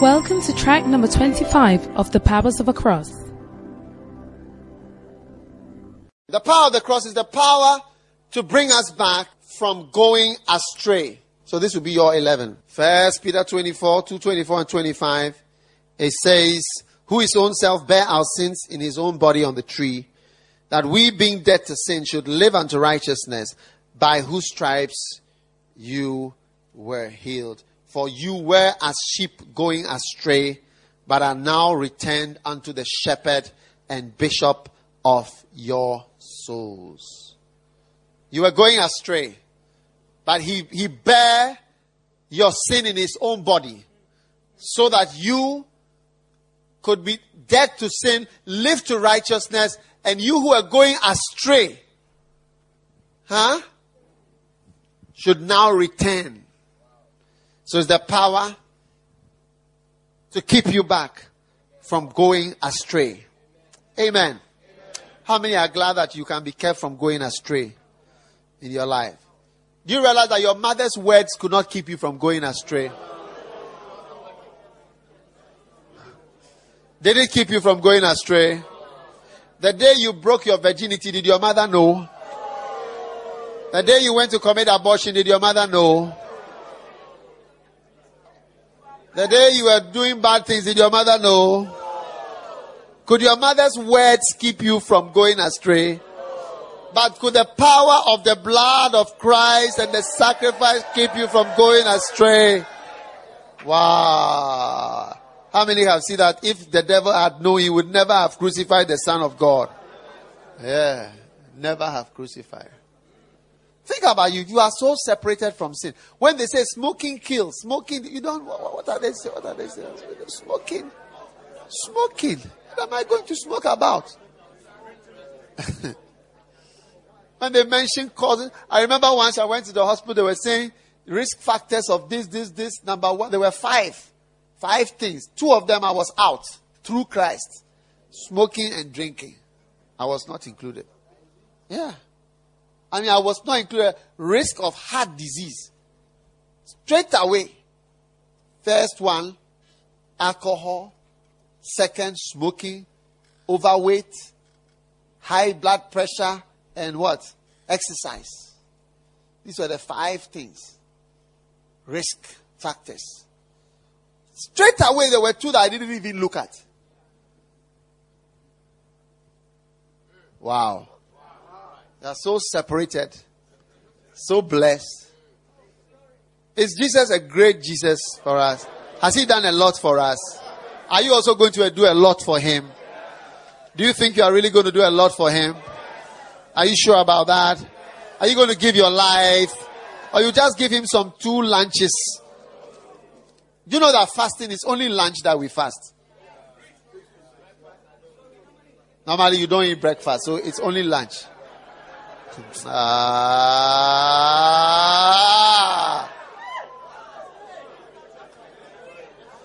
Welcome to track number 25 of The Powers of a Cross. The power of the cross is the power to bring us back from going astray. So this will be your 11. First Peter 24, 2, 24 and 25. It says, who his own self bare our sins in his own body on the tree, that we being dead to sin should live unto righteousness, by whose stripes you were healed. For you were as sheep going astray, but are now returned unto the shepherd and bishop of your souls. You were going astray, but he, he bare your sin in his own body so that you could be dead to sin, live to righteousness, and you who are going astray, huh, should now return so it's the power to keep you back from going astray. Amen. How many are glad that you can be kept from going astray in your life? Do you realize that your mother's words could not keep you from going astray? Did it keep you from going astray? The day you broke your virginity, did your mother know? The day you went to commit abortion, did your mother know? The day you were doing bad things, did your mother know? Could your mother's words keep you from going astray? But could the power of the blood of Christ and the sacrifice keep you from going astray? Wow. How many have seen that if the devil had known, he would never have crucified the Son of God? Yeah, never have crucified. Think about you. You are so separated from sin. When they say smoking kills, smoking, you don't, what, are they saying? What are they saying? Smoking. Smoking. What am I going to smoke about? when they mention causing, I remember once I went to the hospital, they were saying risk factors of this, this, this. Number one, there were five. Five things. Two of them I was out through Christ. Smoking and drinking. I was not included. Yeah. I mean, I was not included. Risk of heart disease. Straight away. First one, alcohol. Second, smoking. Overweight. High blood pressure. And what? Exercise. These were the five things. Risk factors. Straight away, there were two that I didn't even look at. Wow. Are so separated, so blessed. Is Jesus a great Jesus for us? Has he done a lot for us? Are you also going to do a lot for him? Do you think you are really going to do a lot for him? Are you sure about that? Are you going to give your life? Or you just give him some two lunches? Do you know that fasting is only lunch that we fast? Normally you don't eat breakfast, so it's only lunch. Ah.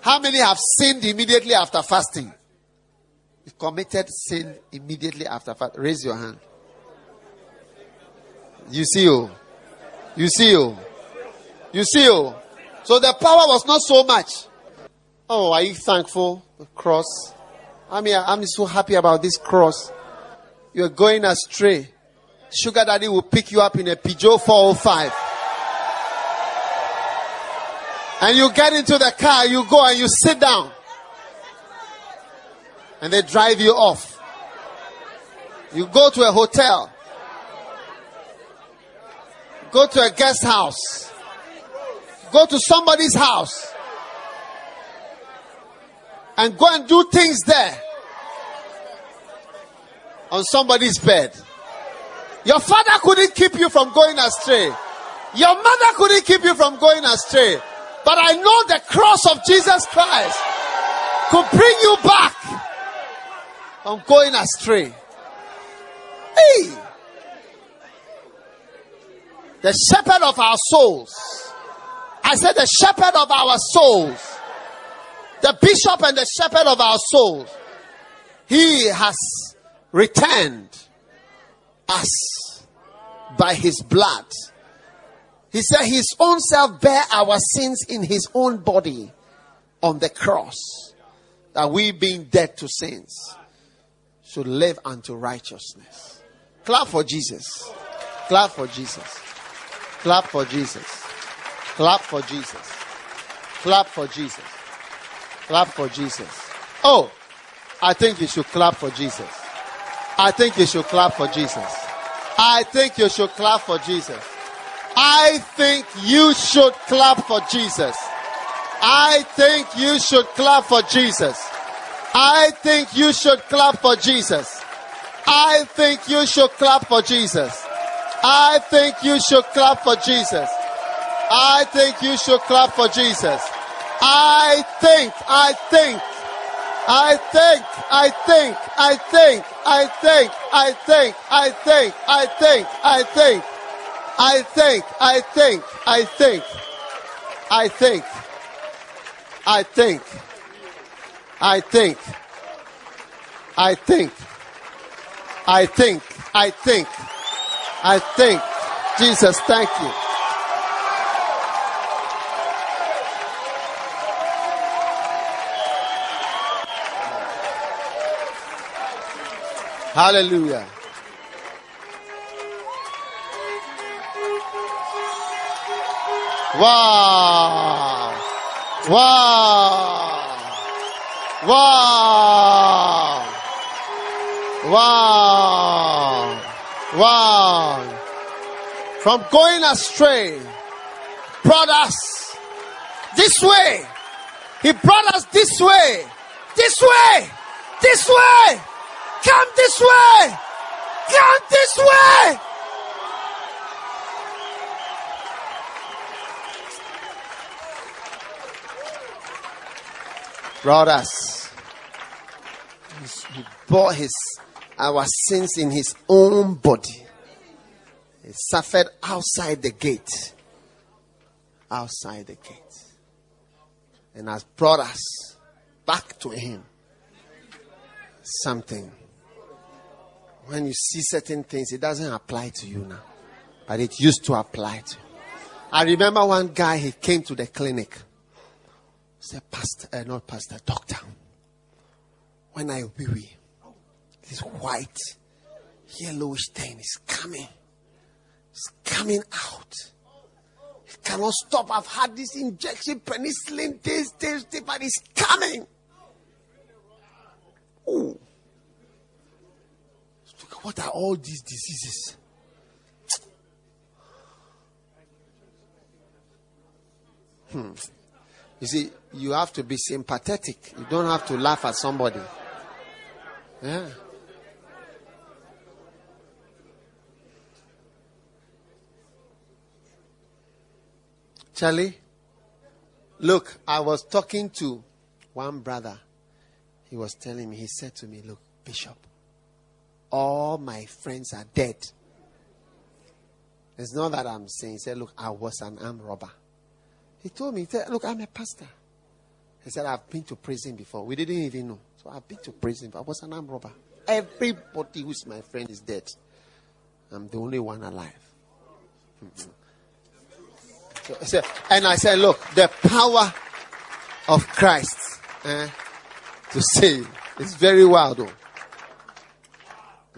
How many have sinned immediately after fasting? You committed sin immediately after fasting. Raise your hand. You see you. You see you. You see you. So the power was not so much. Oh, are you thankful? The cross. I mean, I'm so happy about this cross. You're going astray. Sugar Daddy will pick you up in a Peugeot 405. And you get into the car, you go and you sit down. And they drive you off. You go to a hotel. Go to a guest house. Go to somebody's house. And go and do things there. On somebody's bed. Your father couldn't keep you from going astray. Your mother couldn't keep you from going astray. But I know the cross of Jesus Christ could bring you back from going astray. Hey! The shepherd of our souls. I said the shepherd of our souls. The bishop and the shepherd of our souls. He has returned us by his blood. He said his own self bare our sins in his own body on the cross that we being dead to sins should live unto righteousness. Clap for Jesus. Clap for Jesus. Clap for Jesus. Clap for Jesus. Clap for Jesus. Clap for Jesus. Oh, I think you should clap for Jesus. I think you should clap for Jesus. I think you should clap for Jesus. I think you should clap for Jesus. I think you should clap for Jesus. I think you should clap for Jesus. I think you should clap for Jesus. I think you should clap for Jesus. I think you should clap for Jesus. I think, I think, I think, I think, I think, I think, I think, I think, I think, I think, I think, I think, I think, I think, I think, I think, I think, I think, I think, I think, Jesus, thank you. Hallelujah. Wow. Wow. Wow. Wow. Wow. From going astray, brought us this way. He brought us this way. This way. This way. Come this way. Come this way. Brought us. He bore his our sins in his own body. He suffered outside the gate. Outside the gate. And has brought us back to him. Something. When you see certain things, it doesn't apply to you now. But it used to apply to you. I remember one guy, he came to the clinic. Said, Pastor, uh, not Pastor, Doctor. When I weary, this white, yellowish thing is coming. It's coming out. It cannot stop. I've had this injection, penicillin, this, this, this, but it's coming. Oh. What are all these diseases? Hmm. You see, you have to be sympathetic. You don't have to laugh at somebody. Yeah. Charlie, look, I was talking to one brother. He was telling me, he said to me, Look, Bishop, all my friends are dead. It's not that I'm saying, he said, Look, I was an armed robber. He told me, he said, Look, I'm a pastor. He said, I've been to prison before. We didn't even know. So I've been to prison. But I was an armed robber. Everybody who's my friend is dead. I'm the only one alive. So, and I said, Look, the power of Christ eh, to save is very wild, though.